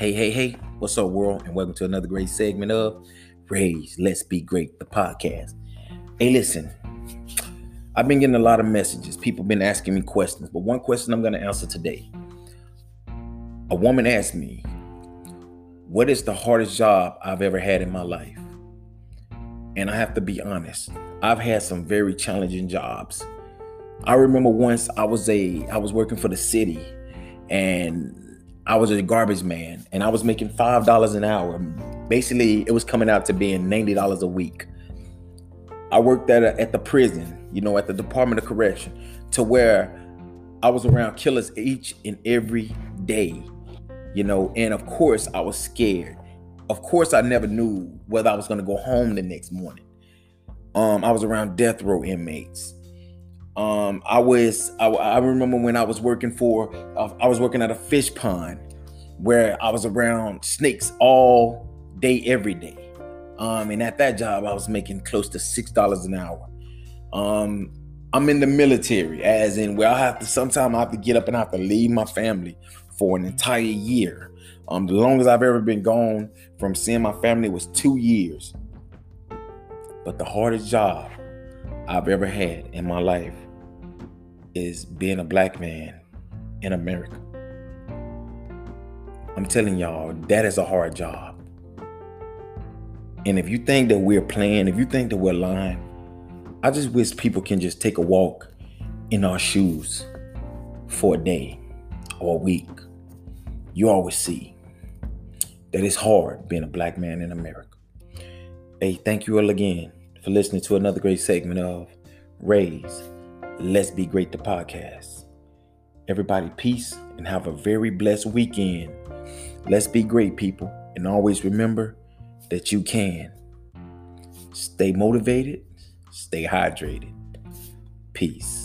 Hey, hey, hey, what's up, world? And welcome to another great segment of Ray's Let's Be Great, the podcast. Hey, listen, I've been getting a lot of messages. People been asking me questions, but one question I'm going to answer today. A woman asked me, What is the hardest job I've ever had in my life? And I have to be honest, I've had some very challenging jobs. I remember once I was a I was working for the city and I was a garbage man and I was making five dollars an hour. Basically, it was coming out to being ninety dollars a week. I worked at a, at the prison, you know, at the Department of Correction, to where I was around killers each and every day, you know, and of course I was scared. Of course, I never knew whether I was going to go home the next morning. Um, I was around death row inmates. Um, I was I, I remember when I was working for uh, I was working at a fish pond where I was around snakes all day every day. Um, and at that job, I was making close to six dollars an hour. Um, I'm in the military, as in where I have to sometimes I have to get up and I have to leave my family for an entire year. Um, the longest I've ever been gone from seeing my family was two years. But the hardest job I've ever had in my life is being a black man in America. I'm telling y'all, that is a hard job. And if you think that we're playing, if you think that we're lying, I just wish people can just take a walk in our shoes for a day or a week. You always see that it's hard being a black man in America. Hey, thank you all again for listening to another great segment of Ray's Let's Be Great the podcast. Everybody, peace and have a very blessed weekend. Let's be great, people. And always remember that you can. Stay motivated, stay hydrated. Peace.